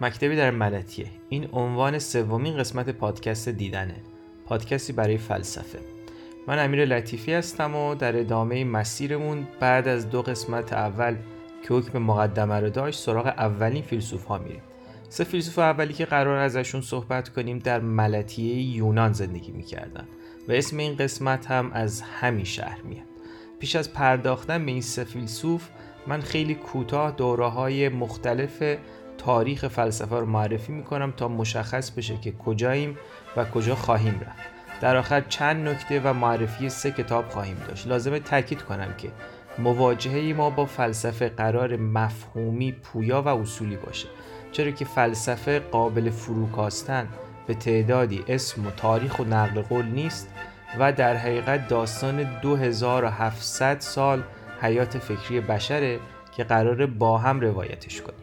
مکتبی در ملتیه این عنوان سومین قسمت پادکست دیدنه. پادکستی برای فلسفه. من امیر لطیفی هستم و در ادامه مسیرمون بعد از دو قسمت اول که حکم مقدمه رو داشت سراغ اولین فیلسوف ها میریم. سه فیلسوف اولی که قرار ازشون صحبت کنیم در ملتیه یونان زندگی می‌کردن و اسم این قسمت هم از همین شهر میاد. پیش از پرداختن به این سه فیلسوف من خیلی کوتاه دوره های مختلف تاریخ فلسفه رو معرفی می‌کنم تا مشخص بشه که کجاییم و کجا خواهیم رفت. در آخر چند نکته و معرفی سه کتاب خواهیم داشت. لازمه تاکید کنم که مواجهه ما با فلسفه قرار مفهومی پویا و اصولی باشه. چرا که فلسفه قابل فروکاستن به تعدادی اسم و تاریخ و نقل قول نیست و در حقیقت داستان 2700 سال حیات فکری بشره که قرار با هم روایتش کنیم.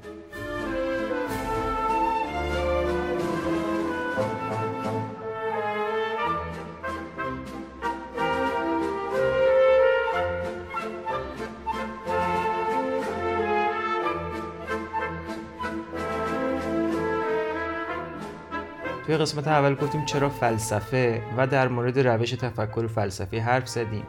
قسمت اول گفتیم چرا فلسفه و در مورد روش تفکر فلسفی حرف زدیم.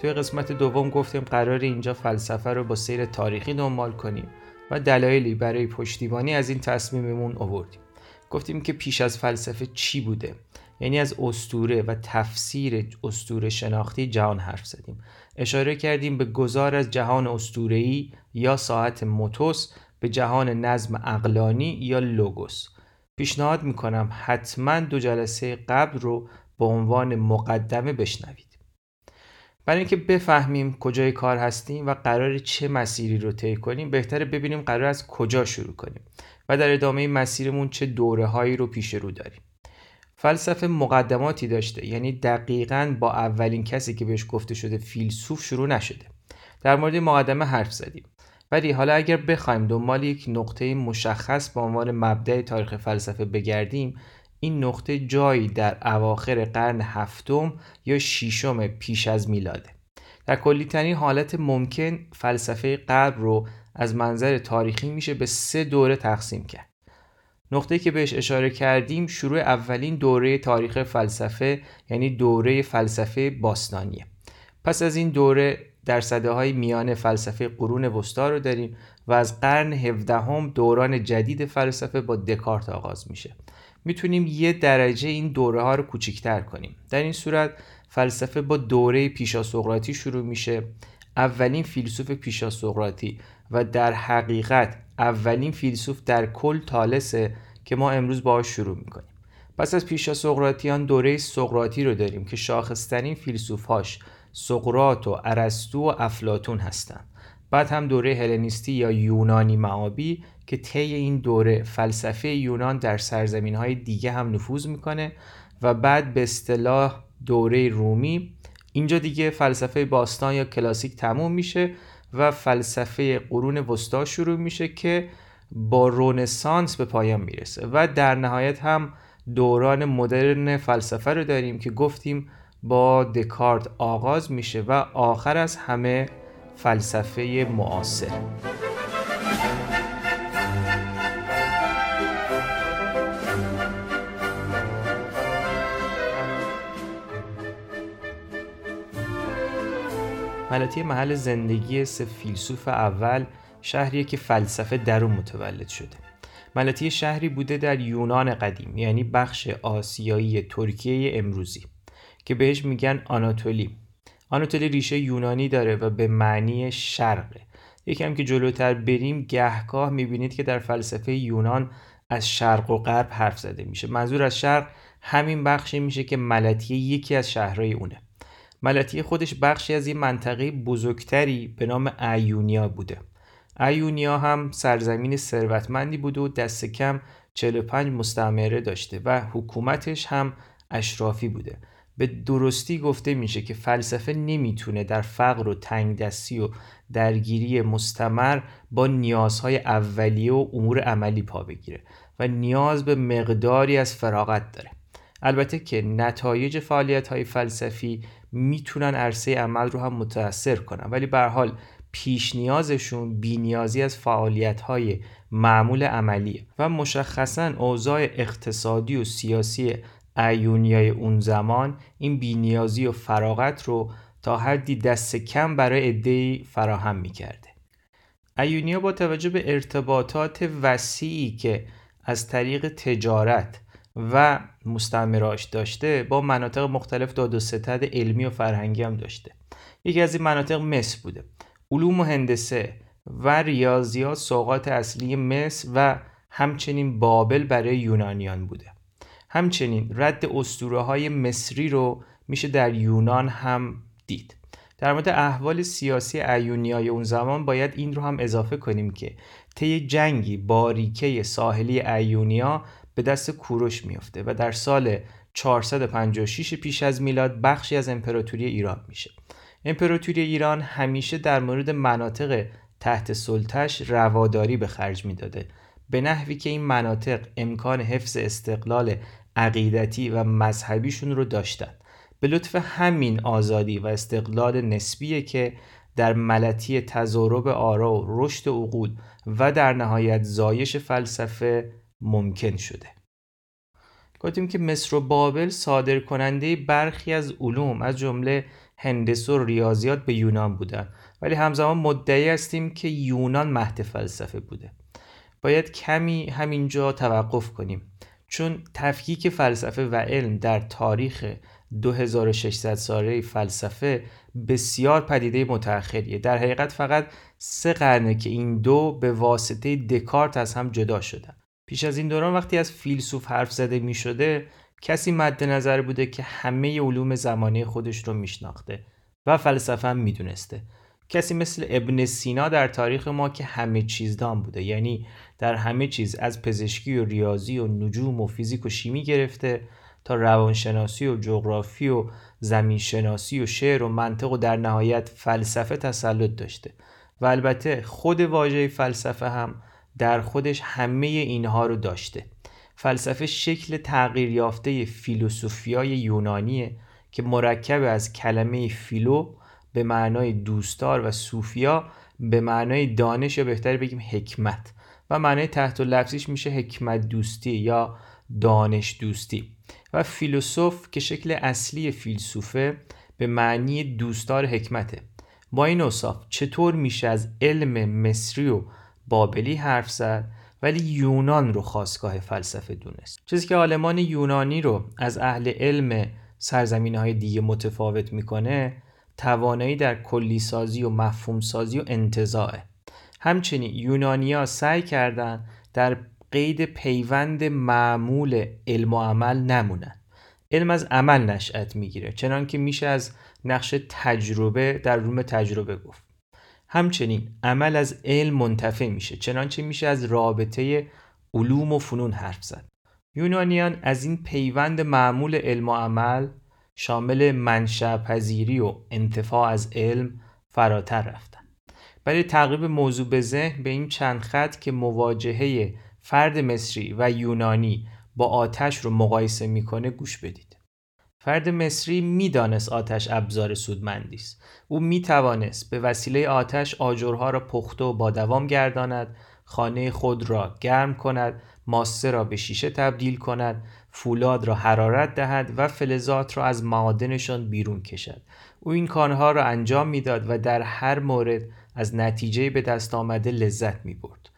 توی قسمت دوم گفتیم قرار اینجا فلسفه رو با سیر تاریخی دنبال کنیم و دلایلی برای پشتیبانی از این تصمیممون آوردیم. گفتیم که پیش از فلسفه چی بوده؟ یعنی از استوره و تفسیر استوره شناختی جهان حرف زدیم. اشاره کردیم به گذار از جهان استوره‌ای یا ساعت موتوس به جهان نظم اقلانی یا لوگوس. پیشنهاد می‌کنم حتما دو جلسه قبل رو به عنوان مقدمه بشنوید. برای اینکه بفهمیم کجای کار هستیم و قرار چه مسیری رو طی کنیم بهتره ببینیم قرار از کجا شروع کنیم و در ادامه مسیرمون چه دوره هایی رو پیش رو داریم. فلسفه مقدماتی داشته یعنی دقیقا با اولین کسی که بهش گفته شده فیلسوف شروع نشده. در مورد مقدمه حرف زدیم. ولی حالا اگر بخوایم دنبال یک نقطه مشخص به عنوان مبدع تاریخ فلسفه بگردیم این نقطه جایی در اواخر قرن هفتم یا ششم پیش از میلاده. در کلیترین حالت ممکن فلسفه قبل رو از منظر تاریخی میشه به سه دوره تقسیم کرد. نقطه که بهش اشاره کردیم شروع اولین دوره تاریخ فلسفه یعنی دوره فلسفه باستانیه. پس از این دوره در صده های میان فلسفه قرون وسطا رو داریم و از قرن هفدهم دوران جدید فلسفه با دکارت آغاز میشه. می‌تونیم یه درجه این دوره ها رو کوچیکتر کنیم. در این صورت فلسفه با دوره پیشا سقراطی شروع میشه. اولین فیلسوف پیشا سقراطی و در حقیقت اولین فیلسوف در کل تالسه که ما امروز باهاش شروع می‌کنیم. پس از پیشا سقراطیان دوره سقراطی رو داریم که شاخصترین فیلسوفهاش سقرات و ارسطو و افلاتون هستند. بعد هم دوره هلنیستی یا یونانی معابی که طی این دوره فلسفه یونان در سرزمین های دیگه هم نفوذ می‌کنه و بعد به اصطلاح دوره رومی. اینجا دیگه فلسفه باستان یا کلاسیک تموم میشه و فلسفه قرون وسطا شروع میشه که با رونسانس به پایان می‌رسه. و در نهایت هم دوران مدرن فلسفه رو داریم که گفتیم با دکارت آغاز میشه و آخر از همه فلسفه معاصر. ملتی محل زندگی سه فیلسوف اول شهریه که فلسفه در اون متولد شده. ملتی شهری بوده در یونان قدیم یعنی بخش آسیایی ترکیه امروزی. که بهش میگن آناتولی. آناتولی ریشه یونانی داره و به معنی شرقه. یکم که جلوتر بریم گهگاه می‌بینید که در فلسفه یونان از شرق و غرب حرف زده میشه. منظور از شرق همین بخشی میشه که ملتیه یکی از شهرهای اونه. ملتیه خودش بخشی از این منطقه بزرگتری به نام ایونیا بوده. ایونیا هم سرزمین ثروتمندی بوده و دست کم 45 مستعمره داشته و حکومتش هم اشرافی بوده. به درستی گفته میشه که فلسفه نمی‌تونه در فقر و تنگدستی و درگیری مستمر با نیازهای اولیه و امور عملی پا بگیره و نیاز به مقداری از فراغت داره. البته که نتایج فعالیت های فلسفی می‌تونن عرصه عمل رو هم متاثر کنن ولی به حال پیش نیازشون بینیازی از فعالیت های معمول عملیه و مشخصا اوضاع اقتصادی و سیاسی ایونیای اون زمان این بینیازی و فراغت رو تا حدی دست کم برای عدهای فراهم می‌کرده. ایونیا با توجه به ارتباطات وسیعی که از طریق تجارت و مستعمراش داشته با مناطق مختلف داد و ستد علمی و فرهنگی هم داشته. یکی از این مناطق مصر بوده. علوم و هندسه و ریاضیات سوقات اصلی مصر و همچنین بابل برای یونانیان بوده. همچنین رد اسطوره های مصری رو میشه در یونان هم دید. در مورد احوال سیاسی ایونیای اون زمان باید این رو هم اضافه کنیم که طی جنگی باریکه ساحلی ایونیا به دست کوروش میفته و در سال 456 پیش از میلاد بخشی از امپراتوری ایران میشه. امپراتوری ایران همیشه در مورد مناطق تحت سلطش رواداری به خرج می‌داده. به نحوی که این مناطق امکان حفظ استقلال عقیدتی و مذهبیشون رو داشتن. به لطف همین آزادی و استقلال نسبیه که در ملتی تضارب آرا و رشد عقول و در نهایت زایش فلسفه ممکن شده. گفتیم که مصر و بابل صادر کننده برخی از علوم از جمله هندسه و ریاضیات به یونان بودن. ولی همزمان مدعی هستیم که یونان مهد فلسفه بوده. باید کمی همینجا توقف کنیم. چون تفکیک فلسفه و علم در تاریخ 2600 ساله فلسفه بسیار پدیده متأخریه. در حقیقت فقط سه قرنه که این دو به واسطه دکارت از هم جدا شدن. پیش از این دوران وقتی از فیلسوف حرف زده می شده کسی مد نظر بوده که همه علوم زمانه خودش رو میشناخته و فلسفه هم می‌دونسته. کسی مثل ابن سینا در تاریخ ما که همه چیزدان بوده. یعنی در همه چیز از پزشکی و ریاضی و نجوم و فیزیک و شیمی گرفته تا روانشناسی و جغرافی و زمینشناسی و شعر و منطق و در نهایت فلسفه تسلط داشته. و البته خود واژه فلسفه هم در خودش همه اینها رو داشته. فلسفه شکل تغییر یافته فیلوسوفیای یونانیه که مرکب از کلمه فیلو به معنای دوستدار و صوفیا به معنای دانش یا بهتر بگیم حکمت. و معنای تحت و لفظیش میشه حکمت دوستی یا دانش دوستی. و فیلسوف که شکل اصلی فیلسوفه به معنی دوستدار حکمته. با این اصاف چطور میشه از علم مصری و بابلی حرف زد ولی یونان رو خواستگاه فلسفه دونست؟ چیزی که آلمان یونانی رو از اهل علم سرزمین های دیگه متفاوت می‌کنه توانایی در کلی سازی و مفهوم سازی و انتظاعه همچنین یونانیا سعی کردن در قید پیوند معمول علم و عمل نمونن. علم از عمل نشأت می‌گیره چنان که میشه از نقش تجربه در روم تجربه گفت. همچنین عمل از علم منتفع میشه چنانچه میشه از رابطه علوم و فنون حرف زد. یونانیان از این پیوند معمول علم و عمل شامل منشأ پذیری و انتفاع از علم فراتر رفتن. برای تقریب موضوع به ذهن به این چند خط که مواجهه فرد مصری و یونانی با آتش رو مقایسه می‌کنه گوش بدید. فرد مصری می‌دانست آتش ابزار سودمندی است. او می‌توانست به وسیله آتش آجرها را پخته و با دوام گرداند خانه خود را گرم کند ماسه را به شیشه تبدیل کند فولاد را حرارت دهد و فلزات را از معادنشان بیرون کشد او این کارها را انجام می‌داد و در هر مورد از نتیجه به دست آمده لذت می برد.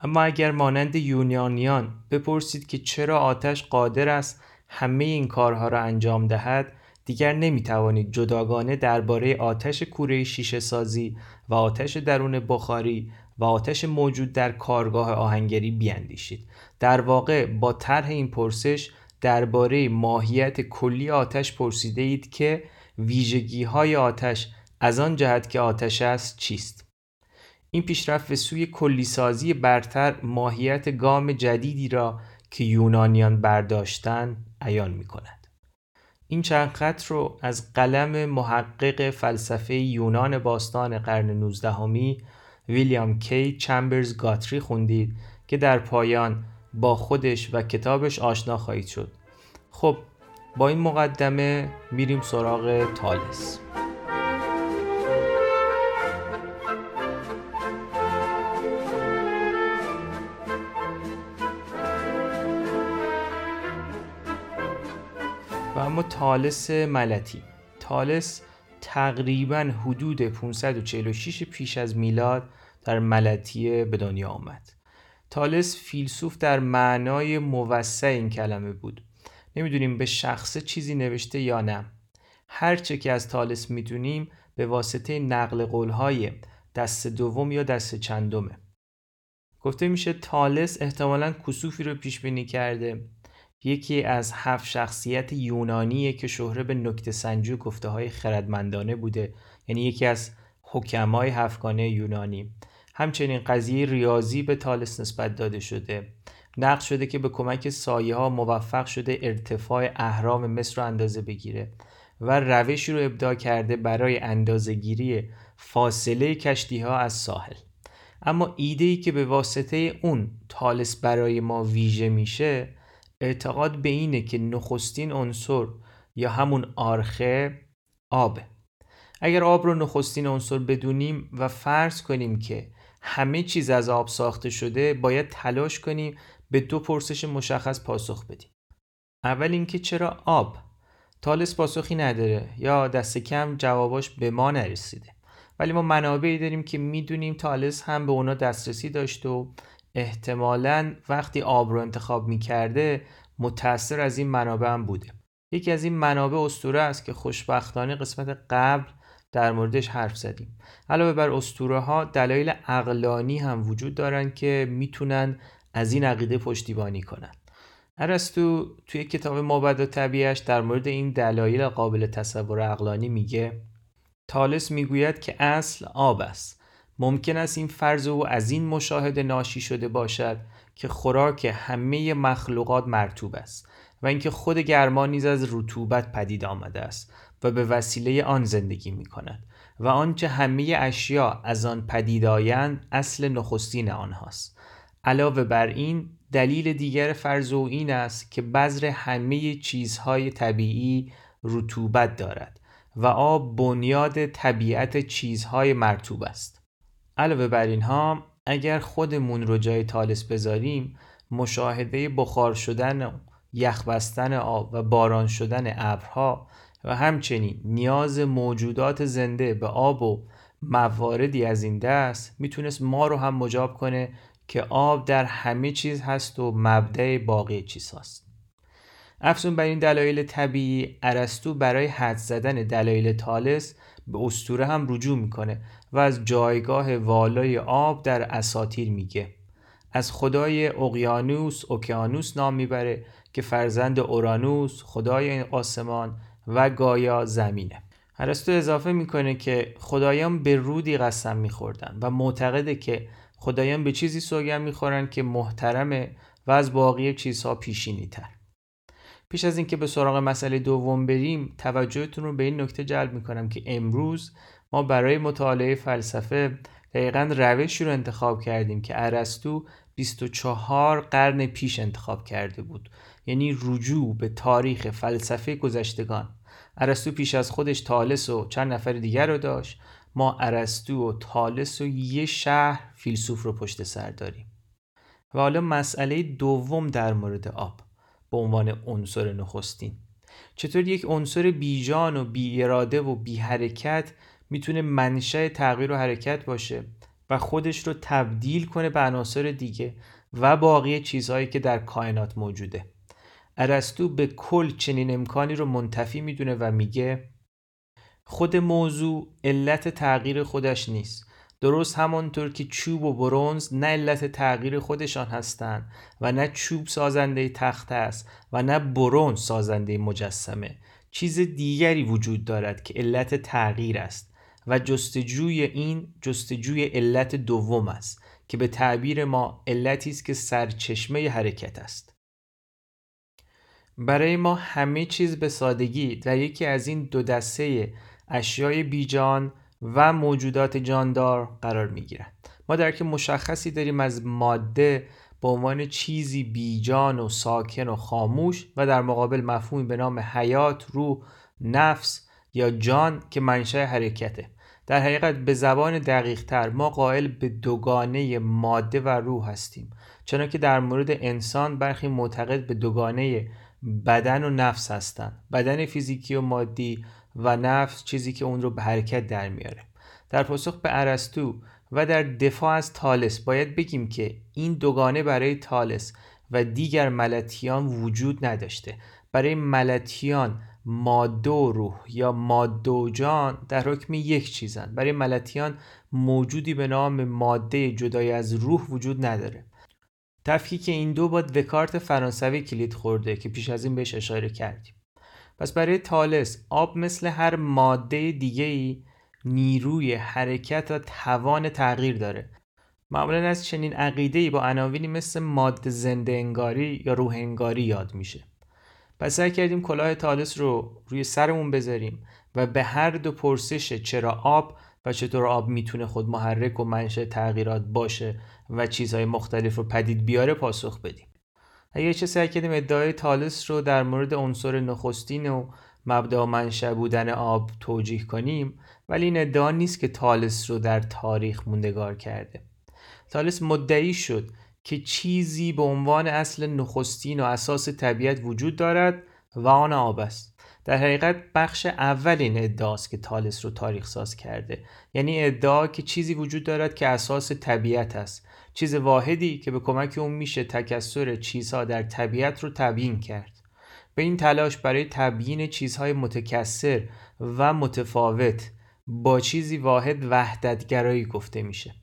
اما اگر مانند یونانیان بپرسید که چرا آتش قادر است همه این کارها را انجام دهد دیگر نمی توانید جداگانه درباره آتش کوره شیشه سازی و آتش درون بخاری و آتش موجود در کارگاه آهنگری بیاندیشید در واقع با طرح این پرسش درباره ماهیت کلی آتش پرسیده اید که ویژگی های آتش از آن جهت که آتش است چیست این پیشرفت به سوی کلیسازی برتر ماهیت گام جدیدی را که یونانیان برداشتن عیان می کند. این چند خط رو از قلم محقق فلسفه یونان باستان قرن 19 ویلیام کی چمبرز گاتری خوندید که در پایان با خودش و کتابش آشنا خواهید شد. خب با این مقدمه میریم سراغ تالس. و اما تالس ملتی. تالس تقریبا حدود 546 پیش از میلاد در ملتیه به دنیا آمد. تالس فیلسوف در معنای موسع این کلمه بود. نمی‌دونیم به شخصه چیزی نوشته یا نه. هرچه که از تالس می‌دونیم به واسطه نقل قولهای دست دوم یا دست چندمه. گفته میشه تالس احتمالا کسوفی رو پیش بینی کرده. یکی از هفت شخصیت یونانیه که شهره به نکته سنجو گفته های خردمندانه بوده. یعنی یکی از حکمای هفتگانه یونانی. همچنین قضیه ریاضی به تالس نسبت داده شده. نقل شده که به کمک سایه ها موفق شده ارتفاع اهرام مصر رو اندازه بگیره و روشی رو ابداع کرده برای اندازهگیری فاصله کشتی ها از ساحل. اما ایده ای که به واسطه اون تالس برای ما ویژه میشه اعتقاد به اینه که نخستین عنصر یا همون آرخه آبه اگر آب رو نخستین عنصر بدونیم و فرض کنیم که همه چیز از آب ساخته شده باید تلاش کنیم به دو پرسش مشخص پاسخ بدیم. اول اینکه چرا آب؟ تالس پاسخی نداره یا دست کم جواباش به ما نرسیده. ولی ما منابعی داریم که می‌دونیم تالس هم به اونا دسترسی داشت و احتمالا وقتی آب رو انتخاب می‌کرده متأثر از این منابع هم بوده. یکی از این منابع استوره است که خوشبختانه قسمت قبل در موردش حرف زدیم. علاوه بر استوره ها دلایل اقلانی هم وجود دارن که می‌تونن از این عقیده پشتیبانی کنن. ارسطو توی کتاب مابد و طبیعش در مورد این دلایل قابل تصور اقلانی میگه تالس می‌گوید که اصل آب است. ممکن است این فرض او از این مشاهده ناشی شده باشد که خوراک همه مخلوقات مرتوب است و اینکه خود گرما نیز از رطوبت پدید آمده است. و به وسیله آن زندگی می کند و آنچه همه اشیا از آن پدید آیند اصل نخستین آنهاست. علاوه بر این دلیل دیگر فرض او این است که بذر همه چیزهای طبیعی رطوبت دارد و آب بنیاد طبیعت چیزهای مرتوب است. علاوه بر اینها اگر خودمون رو جای تالس بذاریم مشاهده بخار شدن و یخ بستن آب و باران شدن ابرها و همچنین نیاز موجودات زنده به آب و مواردی از این دست می‌تونست ما رو هم مجاب کنه که آب در همه چیز هست و مبدع باقی چیز هست. افزون بر این دلایل طبیعی ارسطو برای حد زدن دلایل تالس به استوره هم رجوع می‌کنه و از جایگاه والای آب در اساتیر میگه از خدای اقیانوس اوکیانوس نام می‌بره که فرزند اورانوس خدای آسمان و گایا زمینه. ارسطو اضافه می‌کنه که خدایان به رودی قسم میخوردن و معتقده که خدایان به چیزی سوگن می‌خورن که محترمه و از باقی چیزها پیشینی تر پیش از اینکه به سراغ مسئله دوم بریم توجهتون رو به این نکته جلب می‌کنم که امروز ما برای مطالعه فلسفه دقیقا روشی رو انتخاب کردیم که ارسطو 24 قرن پیش انتخاب کرده بود. یعنی رجوع به تاریخ فلسفه گذشتگان. ارسطو پیش از خودش تالس و چند نفر دیگر رو داشت. ما ارسطو و تالس و یه شهر فیلسوف رو پشت سر داریم. و حالا مسئله دوم در مورد آب به عنوان عنصر نخستین. چطور یک عنصر بیجان و بی اراده و بی حرکت می‌تونه منشأ تغییر و حرکت باشه و خودش رو تبدیل کنه به عناصر دیگه و باقی چیزهایی که در کائنات موجوده؟ ارسطو به کل چنین امکانی رو منتفی می‌دونه و میگه خود موضوع علت تغییر خودش نیست. درست همانطور که چوب و برونز نه علت تغییر خودشان هستند و نه چوب سازنده تخت است و نه برونز سازنده مجسمه. چیز دیگری وجود دارد که علت تغییر است و جستجوی این جستجوی علت دوم است که به تعبیر ما علتی است که سرچشمه حرکت است. برای ما همه چیز به سادگی در یکی از این دو دسته اشیای بیجان و موجودات جاندار قرار می گیرند ما درک مشخصی داریم از ماده به عنوان چیزی بیجان و ساکن و خاموش و در مقابل مفهومی به نام حیات، روح، نفس یا جان که منشأ حرکته. در حقیقت به زبان دقیق تر ما قائل به دوگانه ماده و روح هستیم. چنانکه در مورد انسان برخی معتقد به دوگانه بدن و نفس هستن. بدن فیزیکی و مادی و نفس چیزی که اون رو به حرکت در میاره. در پاسخ به ارسطو و در دفاع از تالس باید بگیم که این دوگانه برای تالس و دیگر ملتیان وجود نداشته. برای ملتیان ماده و روح یا ماده و جان در حکم یک چیزن. برای ملتیان موجودی به نام ماده جدای از روح وجود نداره. تفکیک این دو با دکارت فرانسوی کلید خورده که پیش از این بهش اشاره کردیم. پس برای تالس آب مثل هر ماده دیگه ای نیروی حرکت و توان تغییر داره. معمولا از چنین عقیده ای با عناوینی مثل ماده زنده انگاری یا روح انگاری یاد میشه. پس سعی کردیم کلاه تالس رو روی سرمون بذاریم و به هر دو پرسش چرا آب و چطور آب می‌تونه خود محرک و منشأ تغییرات باشه و چیزهای مختلف رو پدید بیاره پاسخ بدیم. اگه چه سعی کردیم ادعای تالس رو در مورد عنصر نخستین و مبدا منشأ بودن آب توجیه کنیم ولی این ادعا نیست که تالس رو در تاریخ موندگار کرده. تالس مدعی شد که چیزی به عنوان اصل نخستین و اساس طبیعت وجود دارد و آن آب است. در حقیقت بخش اول این ادعاست که تالس رو تاریخ ساز کرده. یعنی ادعا که چیزی وجود دارد که اساس طبیعت است. چیز واحدی که به کمک اون میشه تکسر چیزها در طبیعت رو تبیین کرد. به این تلاش برای تبیین چیزهای متکثر و متفاوت با چیزی واحد وحدتگرایی گفته میشه.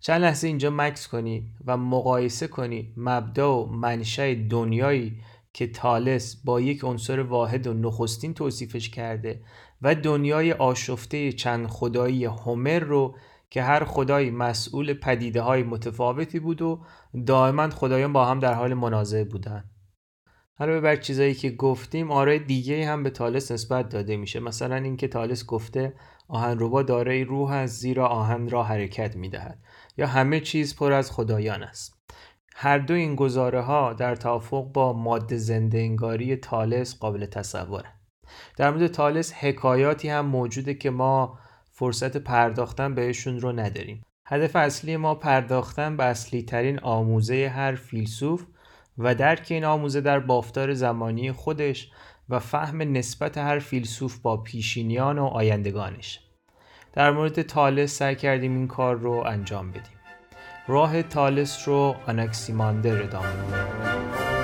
چند لحظه اینجا مکس کنید و مقایسه کنید مبدا و منشأ دنیایی که تالس با یک عنصر واحد و نخستین توصیفش کرده و دنیای آشفته چند خدایی هومر رو که هر خدایی مسئول پدیده های متفاوتی بود و دائما خدایان با هم در حال منازعه بودن. علاوه بر چیزایی که گفتیم آرای دیگه هم به تالس نسبت داده میشه. مثلا اینکه تالس گفته آهنربا دارای روح از زیرا آهن را حرکت می‌دهد. یا همه چیز پر از خدایان است. هر دو این گزاره ها در توافق با ماده زنده انگاری تالس قابل تصوره. در مورد تالس حکایاتی هم موجوده که ما فرصت پرداختن بهشون رو نداریم. هدف اصلی ما پرداختن به اصلی ترین آموزه هر فیلسوف و درک این آموزه در بافتار زمانی خودش و فهم نسبت هر فیلسوف با پیشینیان و آیندگانش. در مورد تالس سعی کردیم این کار رو انجام بدیم. راه تالس رو آنکسیماندر ادامه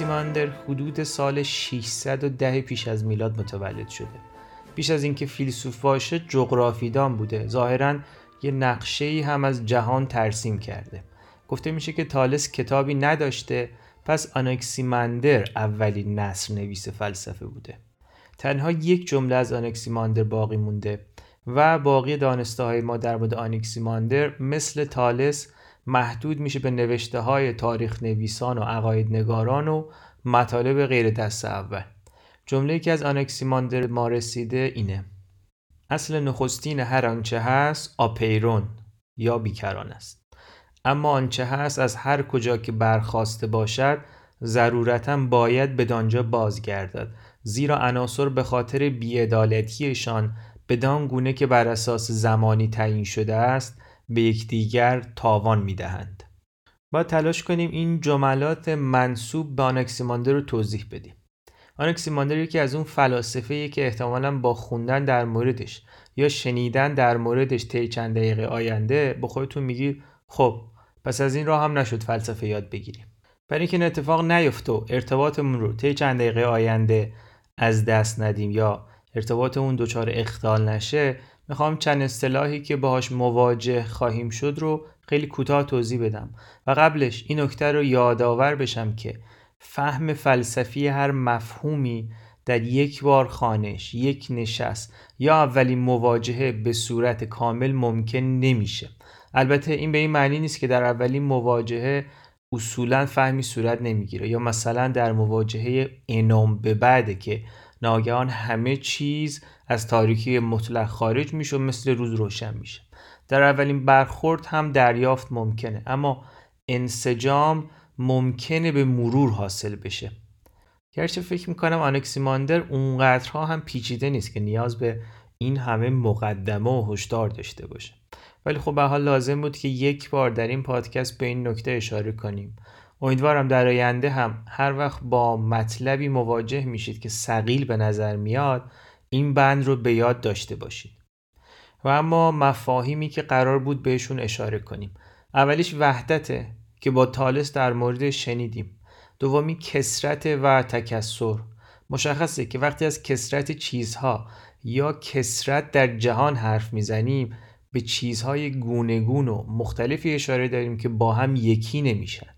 آنکسیماندر حدود سال 610 پیش از میلاد متولد شده. پیش از اینکه فیلسوف باشه جغرافیدان بوده ظاهرا یه نقشه ای هم از جهان ترسیم کرده. گفته میشه که تالس کتابی نداشته پس آنکسیماندر اولین نصر نویس فلسفه بوده. تنها یک جمله از آنکسیماندر باقی مونده و باقی دانسته های ما در مورد آنکسیماندر مثل تالس محدود میشه به نوشته های تاریخ نویسان و عقاید نگاران و مطالب غیر دست اول. جمله که از آنکسیماندر ما رسیده اینه. اصل نخستین هر آنچه هست آپیرون یا بیکران است. اما آنچه هست از هر کجا که برخواسته باشد ضرورتا باید به دانجا بازگردد زیرا عناصر به خاطر بیعدالتیشان بدان گونه که بر اساس زمانی تعیین شده است به یکدیگر تاوان می‌دهند. باید تلاش کنیم این جملات منصوب به آنکسیماندر رو توضیح بدیم. آنکسیماندر یکی از اون فلاسفه که احتمالا با خوندن در موردش یا شنیدن در موردش طی چند دقیقه آینده به خودتون میگی خب پس از این راه هم نشد فلسفه یاد بگیریم. برای اینکه این اتفاق نیفته و ارتباطمون رو طی چند دقیقه آینده از دست ندیم یا ارتباطمون دچار اختال نشه می‌خوام چند اصطلاحی که باهاش مواجه خواهیم شد رو خیلی کوتاه توضیح بدم. و قبلش این نکته رو یادآور بشم که فهم فلسفی هر مفهومی در یک بار خانش یک نشست یا اولین مواجهه به صورت کامل ممکن نمیشه. البته این به این معنی نیست که در اولین مواجهه اصولا فهمی صورت نمی‌گیره یا مثلا در مواجهه انام به بعده که ناگهان همه چیز از تاریکی مطلق خارج میشه و مثل روز روشن میشه. در اولین برخورد هم دریافت ممکنه اما انسجام ممکنه به مرور حاصل بشه. گرچه فکر می‌کنم آنکسیماندر اونقدرها هم پیچیده نیست که نیاز به این همه مقدمه و هشدار داشته باشه. ولی خب به حال لازم بود که یک بار در این پادکست به این نکته اشاره کنیم. امیدوارم در آینده هم هر وقت با مطلبی مواجه میشید که سقیل به نظر میاد این بند رو به یاد داشته باشید. و اما مفاهیمی که قرار بود بهشون اشاره کنیم. اولیش وحدته که با تالس در مورد شنیدیم. دومی کسرت و تکسر. مشخصه که وقتی از کسرت چیزها یا کسرت در جهان حرف می‌زنیم به چیزهای گونگون و مختلفی اشاره داریم که با هم یکی نمیشن.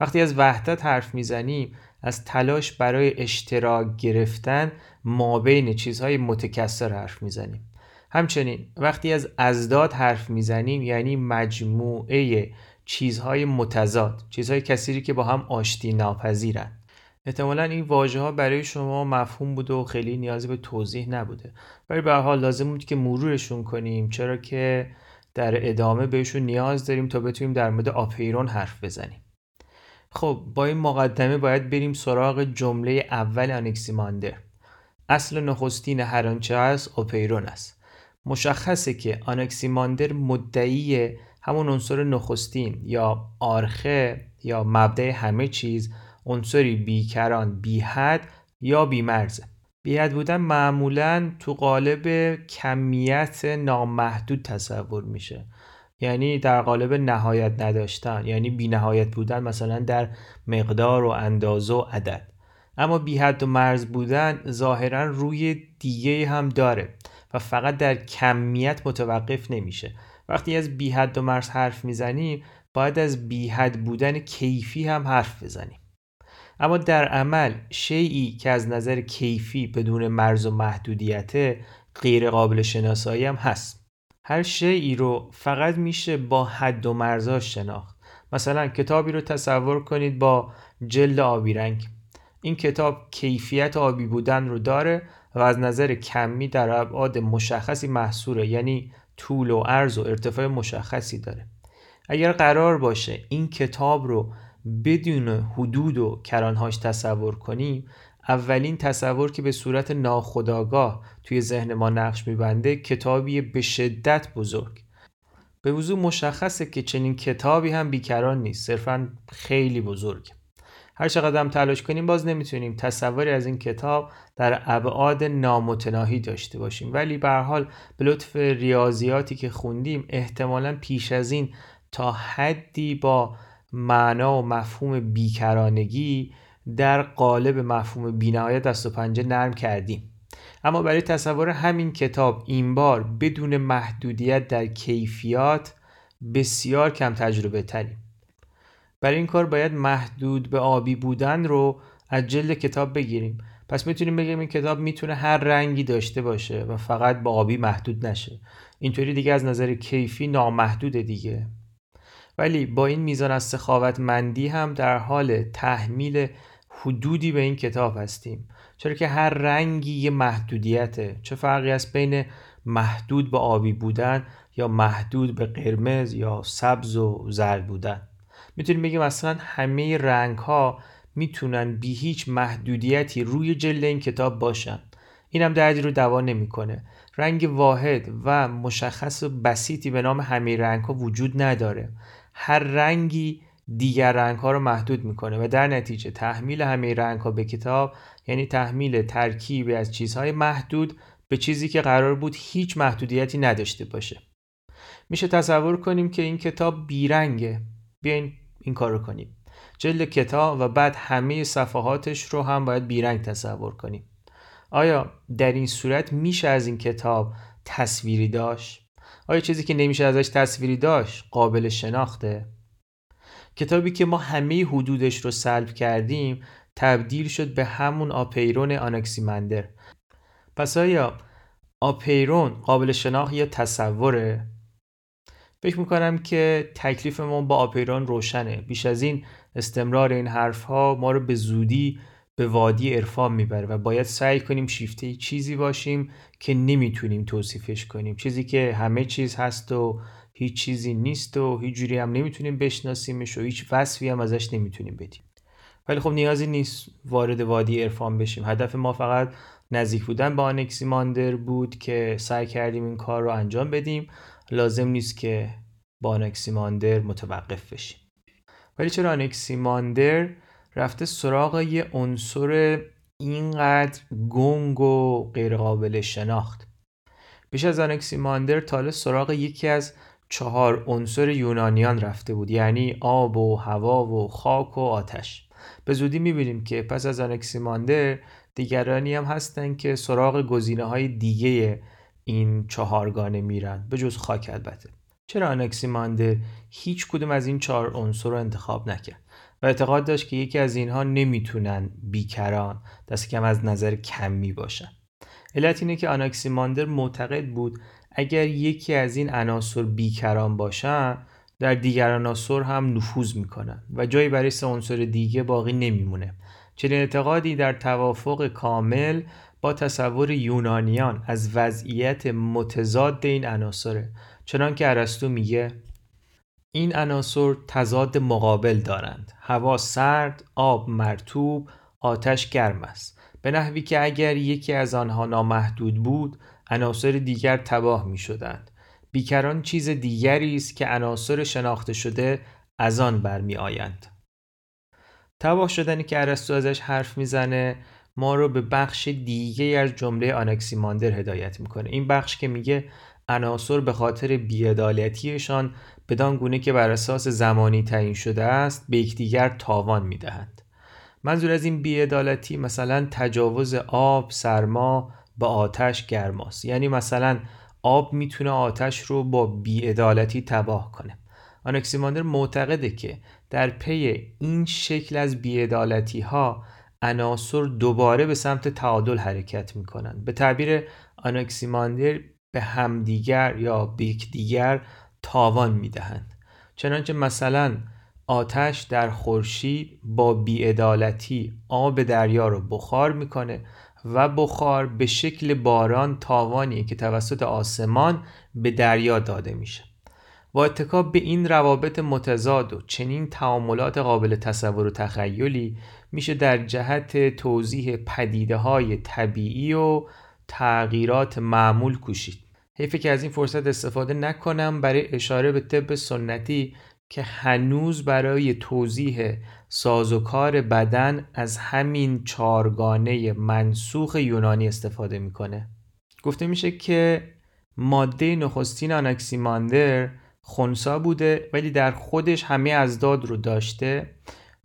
وقتی از وحدت حرف می‌زنیم از تلاش برای اشتراک گرفتن ما بین چیزهای متکثر حرف می‌زنیم. همچنین وقتی از ازداد حرف می‌زنیم یعنی مجموعه چیزهای متضاد چیزهای کثیری که با هم آشتی ناپذیرن احتمالا این واژه ها برای شما مفهوم بوده و خیلی نیازی به توضیح نبوده. ولی به حال لازم بود که مرورشون کنیم چرا که در ادامه بهشون نیاز داریم تا بتونیم در مورد آپیرون حرف بزنیم. خب با این مقدمه باید بریم سراغ جمله اول آنکسیماندر اصل نخستین هر آنچه است آپیرون است. مشخصه که آنکسیماندر مدعی همون عنصر نخستین یا آرخه یا مبدع همه چیز عنصری بیکران بیحد یا بیمرزه بیحد بودن معمولا تو قالب کمیت نامحدود تصور میشه. یعنی در قالب نهایت نداشتن یعنی بی نهایت بودن مثلا در مقدار و اندازه و عدد. اما بی حد و مرز بودن ظاهرا روی دیگه هم داره و فقط در کمیت متوقف نمیشه. وقتی از بی حد و مرز حرف می‌زنیم باید از بی حد بودن کیفی هم حرف بزنیم اما در عمل شیعی که از نظر کیفی بدون مرز و محدودیت غیر قابل شناسایی هم هست. هر شیعی رو فقط میشه با حد و مرزاش شناخت. مثلا کتابی رو تصور کنید با جلد آبی رنگ. این کتاب کیفیت آبی بودن رو داره و از نظر کمی در ابعاد مشخصی محصوره یعنی طول و عرض و ارتفاع مشخصی داره. اگر قرار باشه این کتاب رو بدون حدود و کرانهاش تصور کنیم اولین تصور که به صورت ناخداگاه توی ذهن ما نقش میبنده کتابی به شدت بزرگ. به وضوع مشخصه که چنین کتابی هم بیکران نیست صرفا خیلی بزرگ. هر چقدر هم تلاش کنیم باز نمی‌تونیم تصوری از این کتاب در ابعاد نامتناهی داشته باشیم. ولی به حال به لطف ریاضیاتی که خوندیم احتمالا پیش از این تا حدی با معنا و مفهوم بیکرانگی در قالب مفهوم بینهایت دست و پنجه نرم کردیم. اما برای تصور همین کتاب این بار بدون محدودیت در کیفیات بسیار کم تجربه تریم برای این کار باید محدود به آبی بودن رو از جلد کتاب بگیریم. پس می‌تونیم بگیم این کتاب می‌تونه هر رنگی داشته باشه و فقط با آبی محدود نشه. اینطوری دیگه از نظر کیفی نامحدود دیگه. ولی با این میزان از سخاوتمندی هم در حال تحمیل حدودی به این کتاب هستیم. چرا که هر رنگی یه محدودیته. چه فرقی است بین محدود به آبی بودن یا محدود به قرمز یا سبز و زرد بودن؟ می‌تونیم بگیم اصلا همه رنگ ها می‌تونن بی هیچ محدودیتی روی جلد این کتاب باشن. این هم دردی رو دوا نمی‌کنه. رنگ واحد و مشخص و بسیطی به نام همه رنگ ها وجود نداره. هر رنگی دیگر رنگ ها رو محدود می‌کنه و در نتیجه تحمیل همه رنگ ها به کتاب یعنی تحمیل ترکیبی از چیزهای محدود به چیزی که قرار بود هیچ محدودیتی نداشته باشه میشه تصور کنیم که این کتاب بیرنگه بیاین این کار رو کنیم جلد کتاب و بعد همه صفحاتش رو هم باید بیرنگ تصور کنیم آیا در این صورت میشه از این کتاب تصویری داشت؟ آیا چیزی که نمیشه ازش تصویری داشت قابل شناخته؟ کتابی که ما همه حدودش رو سلب کردیم تبدیل شد به همون آپیرون آنکسیمندر پس آیا آپیرون قابل شناخت یا تصوره؟ فکر می‌کنم که تکلیف ما با آپیران روشنه. بیش از این استمرار این حرف ها ما رو به زودی به وادی عرفان می‌بره و باید سعی کنیم شیفته چیزی باشیم که نمی‌تونیم توصیفش کنیم. چیزی که همه چیز هست و هیچ چیزی نیست و هیچ جوری هم نمی‌تونیم بشناسیمش و هیچ وصفی هم ازش نمی‌تونیم بدیم. ولی خب نیازی نیست وارد وادی عرفان بشیم. هدف ما فقط نزدیک بودن به آنکسیماندر بود که سعی کردیم این کار رو انجام بدیم. لازم نیست که با آنکسیماندر متوقف بشیم. ولی چرا آنکسیماندر رفته سراغ یه عنصر اینقدر گنگ و غیرقابل شناخت؟ بیش از آنکسیماندر تاله سراغ یکی از چهار عنصر یونانیان رفته بود یعنی آب و هوا و خاک و آتش. به زودی می‌بینیم که پس از آنکسیماندر دیگرانی هم هستن که سراغ گزینه های دیگه این چهارگانه میرن به جز خاک البته. چرا آنکسیماندر هیچ کدوم از این چهار عنصر رو انتخاب نکرد؟ و اعتقاد داشت که یکی از اینها نمی‌تونن بیکران دست کم از نظر کمی باشن. علت اینه که آناکسیماندر معتقد بود اگر یکی از این عناصر بیکران باشن در دیگر عناصر هم نفوذ می‌کنن و جایی برای سه عنصر دیگه باقی نمیمونه. چنین اعتقادی در توافق کامل با تصور یونانیان از وضعیت متضاد این عناصره. چنان که ارسطو میگه این عناصر تضاد مقابل دارند. هوا سرد آب مرتوب آتش گرم است. به نحوی که اگر یکی از آنها نامحدود بود عناصر دیگر تباه می شدند بیکران چیز دیگری است که عناصر شناخته شده از آن برمی آیند تباه شدنی که ارسطو ازش حرف می‌زنه ما رو به بخش دیگه از جمله آنکسیماندر هدایت می‌کنه. این بخش که میگه عناصر به خاطر بیعدالتیشان بدان گونه که بر اساس زمانی تعیین شده است به یکدیگر تاوان می‌دهند. منظور از این بیعدالتی مثلا تجاوز آب سرما با آتش گرماست. یعنی مثلا آب می‌تونه آتش رو با بیعدالتی تباه کنه. آنکسیماندر معتقده که در پی این شکل از بیعدالتی ها عناصر دوباره به سمت تعادل حرکت می‌کنن به تعبیر آنکسیماندر به همدیگر یا به دیگر تاوان می‌دهند. چنانچه مثلا آتش در خورشید با بیعدالتی آب دریا رو بخار می‌کنه و بخار به شکل باران تاوانی که توسط آسمان به دریا داده میشه. با اتکاب به این روابط متضاد و چنین تعاملات قابل تصور و تخیلی میشه در جهت توضیح پدیده های طبیعی و تغییرات معمول کوشید. حیفه که از این فرصت استفاده نکنم برای اشاره به طب سنتی که هنوز برای توضیح سازوکار بدن از همین چارگانه منسوخ یونانی استفاده می‌کنه. گفته میشه که ماده نخستین آنکسیماندر خونسا بوده ولی در خودش همه ازداد رو داشته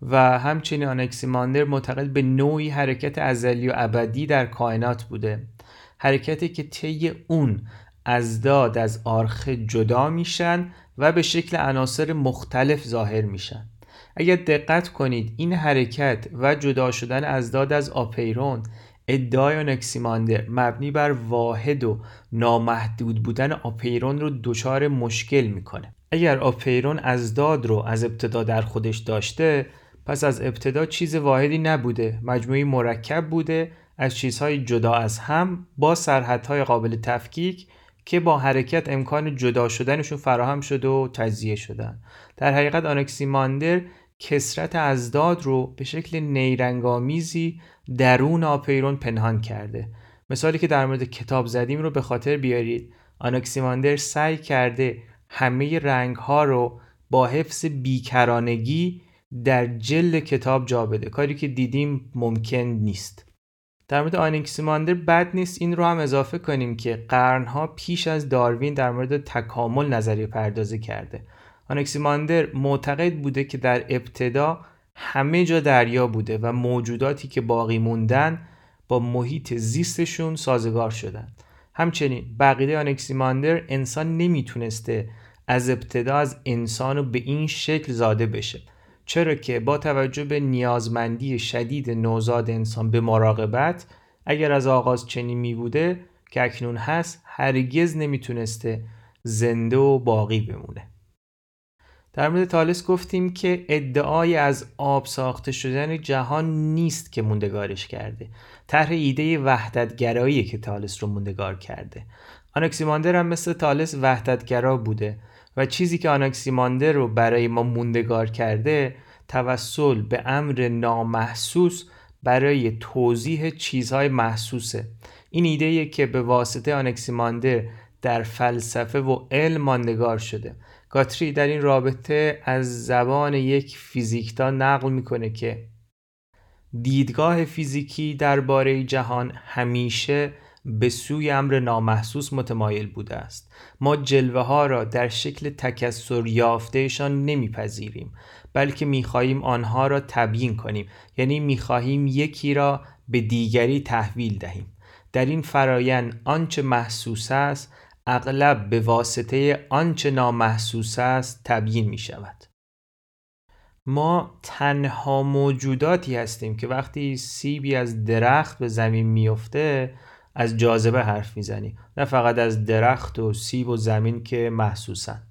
و همچنین آنکسیماندر معتقد به نوعی حرکت ازلی و ابدی در کائنات بوده. حرکتی که طی اون ازداد از آرخه جدا میشن و به شکل عناصر مختلف ظاهر میشن. اگر دقت کنید این حرکت و جدا شدن ازداد از آپیرون ادعای نکسیماندر مبنی بر واحد و نامحدود بودن آپیرون رو دچار مشکل می‌کنه. اگر آپیرون ازداد رو از ابتدا در خودش داشته پس از ابتدا چیز واحدی نبوده مجموعی مرکب بوده از چیزهای جدا از هم با سرحدهای قابل تفکیک که با حرکت امکان جدا شدنشون فراهم شده و تجزیه شدن. در حقیقت آنکسیماندر کسرت ازداد رو به شکل نیرنگامیزی درون آپیرون پنهان کرده. مثالی که در مورد کتاب زدیم رو به خاطر بیارید. آنکسیماندر سعی کرده همه رنگ ها رو با حفظ بیکرانگی در جل کتاب جا بده. کاری که دیدیم ممکن نیست. در مورد آنکسیماندر بد نیست این رو هم اضافه کنیم که قرنها پیش از داروین در مورد تکامل نظریه پردازی کرده. آنکسیماندر معتقد بوده که در ابتدا همه جا دریا بوده و موجوداتی که باقی موندن با محیط زیستشون سازگار شدن. همچنین بقیده آنکسیماندر انسان نمی‌تونسته از ابتدا از انسان به این شکل زاده بشه. چرا که با توجه به نیازمندی شدید نوزاد انسان به مراقبت اگر از آغاز چنین می بوده که اکنون هست هرگز نمی‌تونسته زنده و باقی بمونه. در مورد تالس گفتیم که ادعای از آب ساخته شدن جهان نیست که موندگارش کرده. طرح ایده وحدتگرایی که تالس رو موندگار کرده. آناکسیماندر هم مثل تالس وحدتگرا بوده. و چیزی که آناکسیماندر رو برای ما موندگار کرده توسل به امر نامحسوس برای توضیح چیزهای محسوسه. این ایده که به واسطه آنکسیماندر در فلسفه و علم ماندگار شده. گاتری در این رابطه از زبان یک فیزیکدان نقل می‌کنه که دیدگاه فیزیکی درباره جهان همیشه به سوی امر نامحسوس متمایل بوده است. ما جلوه ها را در شکل تکسر یافتهشان نمیپذیریم بلکه می‌خواهیم آنها را تبیین کنیم. یعنی می‌خواهیم یکی را به دیگری تحویل دهیم. در این فرایند آنچه محسوس است اغلب به واسطه آنچه نامحسوس است تبیین می شود ما تنها موجوداتی هستیم که وقتی سیبی از درخت به زمین میفته از جاذبه حرف می‌زنیم نه فقط از درخت و سیب و زمین که محسوسن.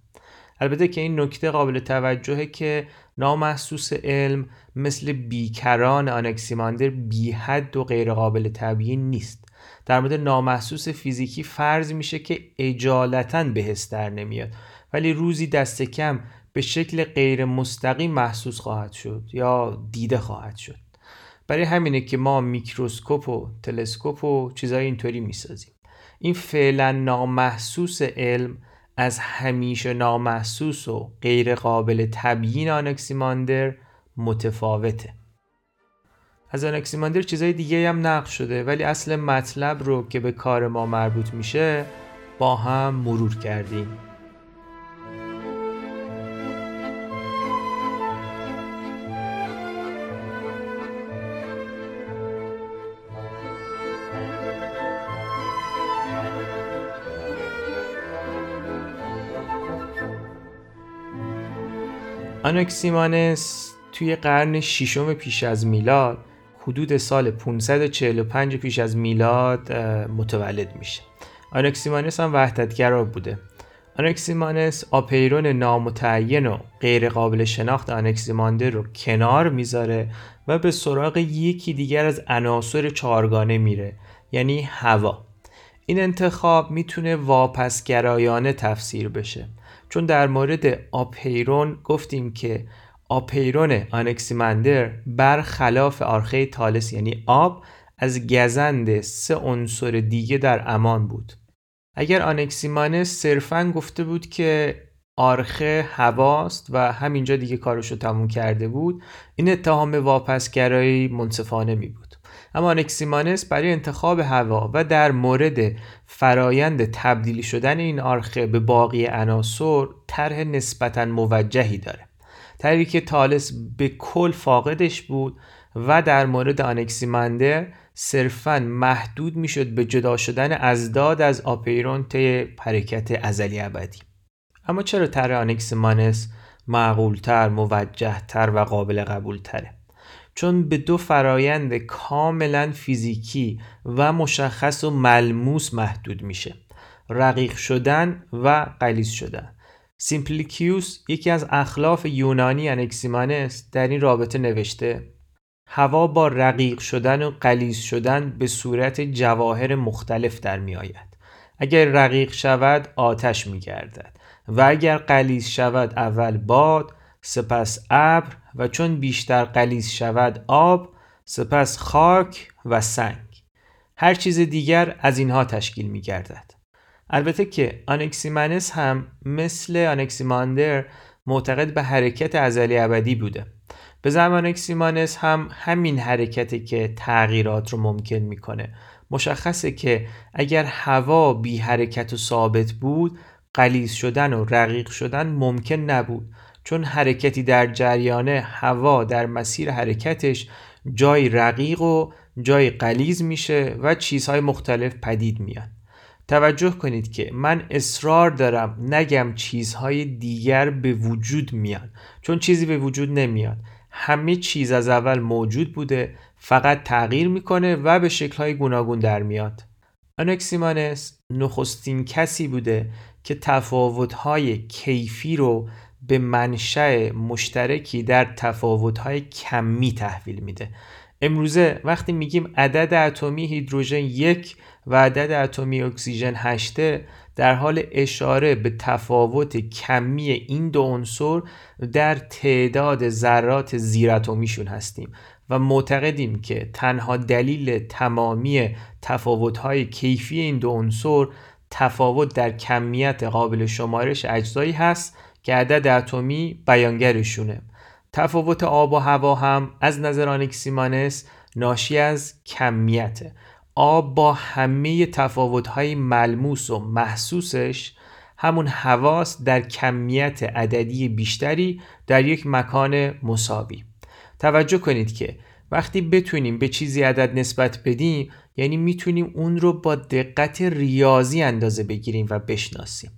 البته که این نکته قابل توجهه که نامحسوس علم مثل بیکران آنکسیماندر بی حد و غیر قابل تبیین نیست. در مورد نامحسوس فیزیکی فرض میشه که اجالتا به در نمیاد. ولی روزی دست کم به شکل غیر مستقیم محسوس خواهد شد یا دیده خواهد شد. برای همینه که ما میکروسکوپ و تلسکوپ و چیزای اینطوری می‌سازیم. این فعلا نامحسوس علم از همیشه نامحسوس و غیر قابل تبیین آنکسیماندر متفاوته. از آنکسیماندر چیزای دیگه هم نقل شده ولی اصل مطلب رو که به کار ما مربوط میشه با هم مرور کردیم. آنکسیمانس توی قرن ششم پیش از میلاد حدود سال 545 پیش از میلاد متولد میشه. آنکسیمانس هم وحدتگرا بوده. آنکسیمانس آپیرون نامتعین و غیر قابل شناخت آنکسیماندر رو کنار می‌ذاره و به سراغ یکی دیگر از عناصر چهارگانه میره یعنی هوا. این انتخاب می‌تونه واپسگرایانه تفسیر بشه. چون در مورد آپیرون گفتیم که آپیرون آنکسیمندر برخلاف آرخه تالس یعنی آب از گزند سه عنصر دیگه در امان بود. اگر آنکسیمانس صرفا گفته بود که آرخه هواست و همینجا دیگه کارشو تموم کرده بود این اتهام واپسگرایی منصفانه می بود اما آنکسیمانس برای انتخاب هوا و در مورد فرایند تبدیلی شدن این آرخه به باقی عناصر طرح نسبتا موجهی داره. طرحی که تالس به کل فاقدش بود و در مورد آنکسیماندر صرفا محدود می‌شد به جدا شدن ازداد از آپیرون طی حرکت ازلی ابدی. اما چرا طرح آنکسیمانس معقولتر موجهتر و قابل قبولتره؟ چون به دو فرایند کاملا فیزیکی و مشخص و ملموس محدود میشه رقیق شدن و غلیظ شدن سیمپلیکیوس یکی از اخلاف یونانی انکسیمانس در این رابطه نوشته هوا با رقیق شدن و غلیظ شدن به صورت جواهر مختلف در می آید. اگر رقیق شود آتش می گردد و اگر غلیظ شود اول باد سپس ابر و چون بیشتر غلیظ شود آب سپس خاک و سنگ. هر چیز دیگر از اینها تشکیل می گردد البته که آنکسیمنس هم مثل آنکسیماندر معتقد به حرکت ازلی ابدی بوده. به زمان آنکسیمانس هم همین حرکتی که تغییرات رو ممکن می‌کنه. مشخصه که اگر هوا بی حرکت و ثابت بود قلیز شدن و رقیق شدن ممکن نبود. چون حرکتی در جریانه هوا در مسیر حرکتش جای رقیق و جای قلیز میشه و چیزهای مختلف پدید میان توجه کنید که من اصرار دارم نگم چیزهای دیگر به وجود میان. چون چیزی به وجود نمیاد. همه چیز از اول موجود بوده فقط تغییر می‌کنه و به شکلهای گوناگون در میاد. آنکسیمانس نخستین کسی بوده که تفاوت‌های کیفی رو به منشأ مشترکی در تفاوت‌های کمی تحویل میده. امروزه وقتی میگیم عدد اتمی هیدروژن یک و عدد اتمی اکسیژن هشته در حال اشاره به تفاوت کمی این دو عنصر در تعداد ذرات زیراتمیشون هستیم و معتقدیم که تنها دلیل تمامی تفاوت‌های کیفی این دو عنصر تفاوت در کمیت قابل شمارش اجزایی هست که عدد اتمی بیانگرشونه. تفاوت آب و هوا هم از نظر آنکسیمانس ناشی از کمیته. آب با همه تفاوت‌های ملموس و محسوسش همون حواس در کمیت عددی بیشتری در یک مکان مساوی. توجه کنید که وقتی بتونیم به چیزی عدد نسبت بدیم یعنی می‌تونیم اون رو با دقت ریاضی اندازه بگیریم و بشناسیم.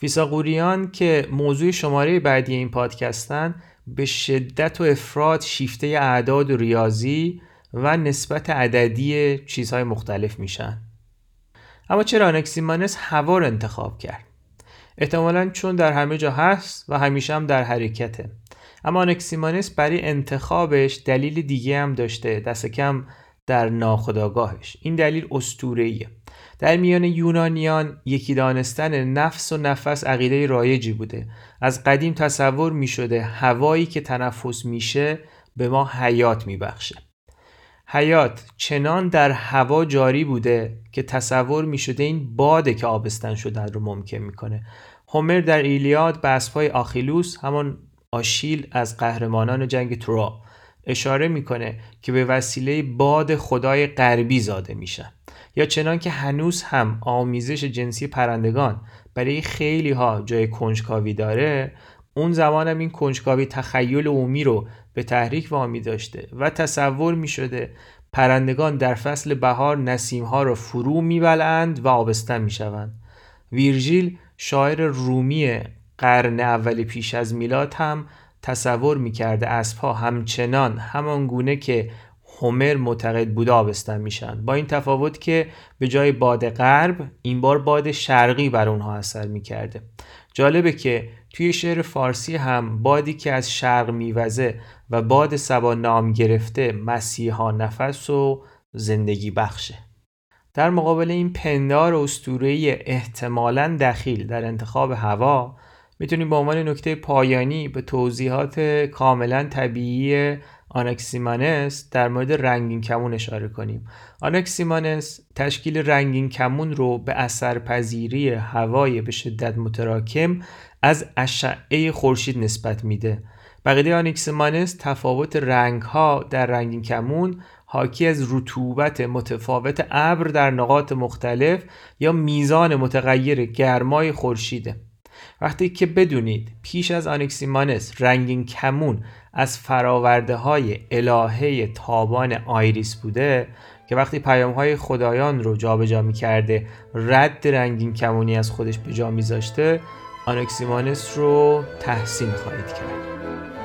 فیساغوریان که موضوع شماره بعدی این پادکستن به شدت و افراد شیفته اعداد و ریاضی و نسبت عددی چیزهای مختلف میشن. اما چرا آنکسیمانس هوا رو انتخاب کرد؟ احتمالا چون در همه جا هست و همیشه هم در حرکته. اما آنکسیمانس برای انتخابش دلیل دیگه هم داشته. دست کم در ناخداگاهش این دلیل استورهیه در میان یونانیان یکی دانستن نفس و نفس عقیده رایجی بوده. از قدیم تصور می شده هوایی که تنفس میشه به ما حیات میبخشه. حیات چنان در هوا جاری بوده که تصور می شده این باده که آبستن شدن رو ممکن می‌کنه. هومر در ایلیاد به اسبهای آخیلوس همون آشیل از قهرمانان جنگ ترا اشاره می‌کنه که به وسیله باد خدای غربی زاده میشن یا چنان که هنوز هم آمیزش جنسی پرندگان برای خیلی ها جای کنجکاوی داره اون زمان هم این کنجکاوی تخیل عمومی رو به تحریک وامی داشته و تصور می شده پرندگان در فصل بهار نسیم ها رو فرو میبلند و آبستن می شوند. ویرژیل شاعر رومی قرن اول پیش از میلاد هم تصور می‌کرده اسبها همچنان همان گونه که هومر معتقد بوده آبستن میشن. با این تفاوت که به جای باد غرب این بار باد شرقی بر اونها اثر می‌کرده. جالبه که توی شعر فارسی هم بادی که از شرق میوزه و باد سبا نام گرفته مسیحا نفس و زندگی بخشه. در مقابل این پندار اسطوره‌ای احتمالاً دخیل در انتخاب هوا می‌تونیم به عنوان نکته پایانی به توضیحات کاملا طبیعی آنکسیمانس در مورد رنگین کمون اشاره کنیم. آنکسیمانس تشکیل رنگین کمون رو به اثرپذیری هوای به شدت متراکم از اشعه خورشید نسبت میده. بقیده آنکسیمانس تفاوت رنگ ها در رنگین کمون حاکی از رطوبت متفاوت ابر در نقاط مختلف یا میزان متغیر گرمای خورشیده. وقتی که بدونید پیش از آنکسیمانس رنگین کمون از فراورده های الهه تابان آیریس بوده که وقتی پیام های خدایان رو جابجا می کرده رد رنگین کمونی از خودش به جا میذاشته آنکسیمانس رو تحسین خواهید کرد.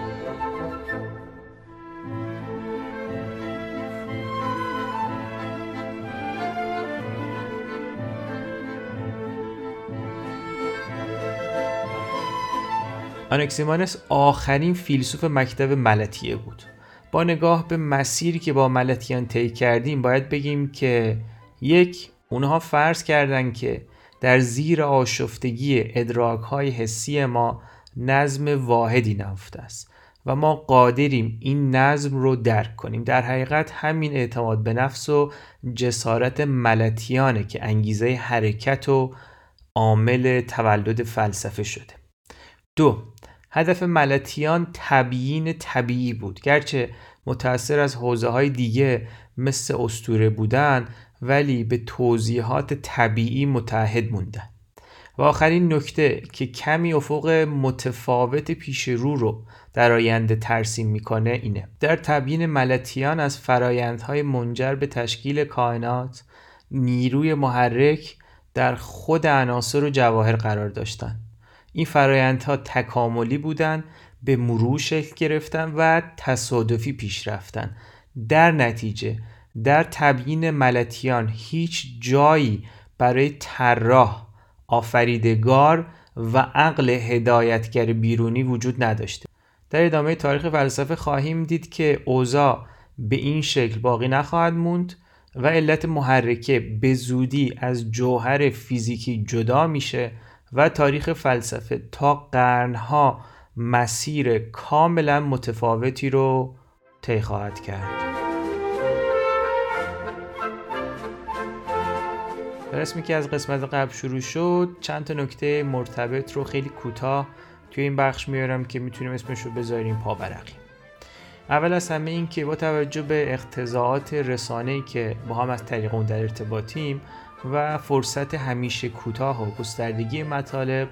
آنکسیمانس آخرین فیلسوف مکتب ملتیه بود. با نگاه به مسیری که با ملتیان طی کردیم باید بگیم که یک اونها فرض کردن که در زیر آشفتگی ادراک های حسی ما نظم واحدی نفته است و ما قادریم این نظم رو درک کنیم. در حقیقت همین اعتماد به نفس و جسارت ملتیانه که انگیزه حرکت و عامل تولد فلسفه شده. دو هدف ملتیان تبیین طبیعی بود گرچه متأثر از حوزه های دیگه مثل استوره بودن ولی به توضیحات طبیعی متحد موندن. و آخرین نکته که کمی افق متفاوت پیش رو رو در آینده ترسیم می‌کنه اینه. در تبیین ملتیان از فرایندهای منجر به تشکیل کائنات نیروی محرک در خود عناصر و جواهر قرار داشتن این فرایندها تکاملی بودند به مرور شکل گرفتن و تصادفی پیش رفتن. در نتیجه در تبیین ملتیان هیچ جایی برای طراح آفریدگار و عقل هدایتگر بیرونی وجود نداشته. در ادامه تاریخ فلسفه خواهیم دید که اوضاع به این شکل باقی نخواهد موند و علت محرکه به زودی از جوهر فیزیکی جدا میشه و تاریخ فلسفه تا قرنها مسیر کاملا متفاوتی رو طی خواهد کرد. در اسمی که از قسمت قبل شروع شد چند تا نکته مرتبط رو خیلی کوتاه توی این بخش میارم که می‌تونیم اسمش رو بذاریم پاورقی اول از همه این که با توجه به اقتضاعات رسانه‌ای که با هم از طریق اون در ارتباطیم و فرصت همیشه کوتاه و گستردگی مطالب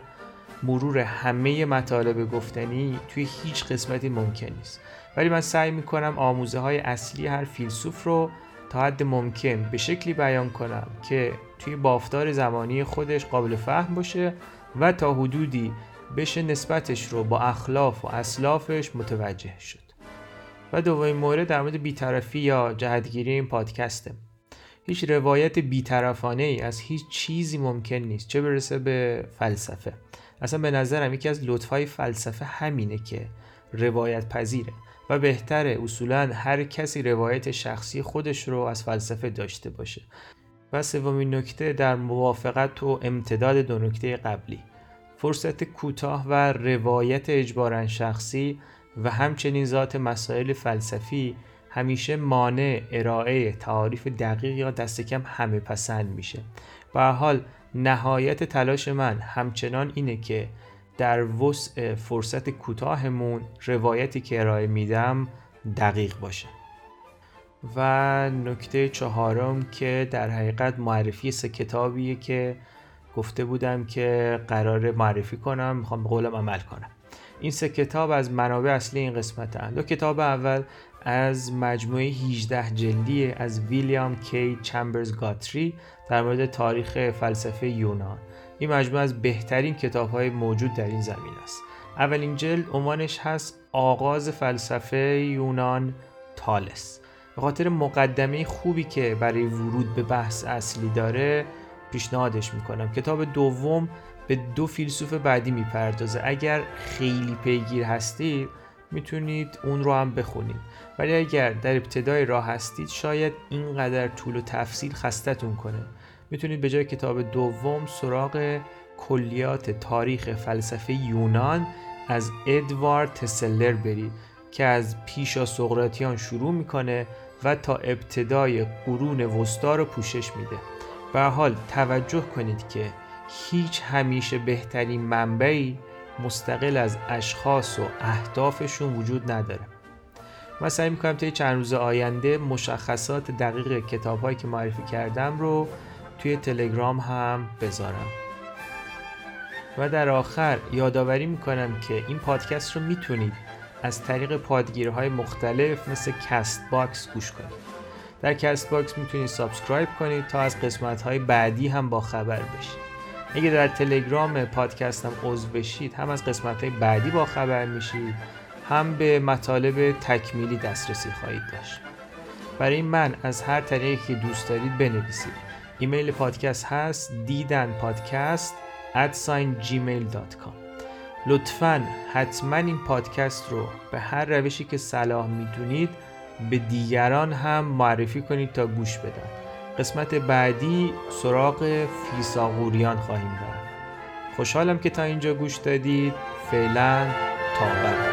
مرور همه مطالب گفتنی توی هیچ قسمتی ممکن نیست. ولی من سعی می‌کنم آموزه های اصلی هر فیلسوف رو تا حد ممکن به شکلی بیان کنم که توی بافتار زمانی خودش قابل فهم باشه و تا حدودی بشه نسبتش رو با اخلاف و اسلافش متوجه شد. و دومین مورد در مورد بیطرفی یا جهتگیری این پادکسته. هیچ روایت بیطرفانه ای از هیچ چیزی ممکن نیست. چه برسه به فلسفه؟ اصلا به نظرم یکی از لطفای فلسفه همینه که روایت پذیره و بهتره اصولا هر کسی روایت شخصی خودش رو از فلسفه داشته باشه. و سومین نکته در موافقت و امتداد دو نکته قبلی. فرصت کوتاه و روایت اجبارا شخصی و همچنین ذات مسائل فلسفی همیشه مانع ارائه تعاریف دقیق یا دست کم همه پسند میشه. به حال نهایت تلاش من همچنان اینه که در وسع فرصت کوتاهمون روایتی که ارائه میدم دقیق باشه. و نکته چهارم که در حقیقت معرفی سه کتابیه که گفته بودم که قرار معرفی کنم می‌خوام به قولم عمل کنم. این سه کتاب از منابع اصلی این قسمت هست. دو کتاب اول از مجموعه 18 جلدی از ویلیام کی چمبرز گاتری در مورد تاریخ فلسفه یونان. این مجموعه از بهترین کتاب های موجود در این زمین است. اولین جلد عنوانش هست آغاز فلسفه یونان تالس. به خاطر مقدمه خوبی که برای ورود به بحث اصلی داره پیشنهادش می‌کنم. کتاب دوم به دو فیلسوف بعدی می‌پردازه. اگر خیلی پیگیر هستید می‌تونید اون رو هم بخونید. ولی اگر در ابتدای راه هستید شاید اینقدر طول و تفصیل خستتون کنه. می‌تونید به جای کتاب دوم سراغ کلیات تاریخ فلسفه یونان از ادوارد تسلر برید که از پیشا سقراطیان شروع می‌کنه و تا ابتدای قرون وسطا رو پوشش میده. به حال توجه کنید که هیچ همیشه بهترین منبعی مستقل از اشخاص و اهدافشون وجود نداره. من سعی می‌کنم طی چند روز آینده مشخصات دقیق کتابهایی که معرفی کردم رو توی تلگرام هم بذارم. و در آخر یادآوری می‌کنم که این پادکست رو می‌تونید از طریق پادگیرهای مختلف مثل Castbox گوش کنید. در Castbox می‌تونید subscribe کنید تا از قسمت های بعدی هم با خبر بشید. اگه در تلگرام پادکستم عضو بشید هم از قسمت های بعدی با خبر میشید. هم به مطالب تکمیلی دسترسی خواهید داشت. برای من از هر طریقی که دوست دارید بنویسید. ایمیل پادکست هست دیدن پادکست gmail.com لطفا حتما این پادکست رو به هر روشی که صلاح می‌دونید به دیگران هم معرفی کنید تا گوش بدن. قسمت بعدی سراغ فیساغوریان خواهیم رفت. خوشحالم که تا اینجا گوش دادید. فعلا تا بعد.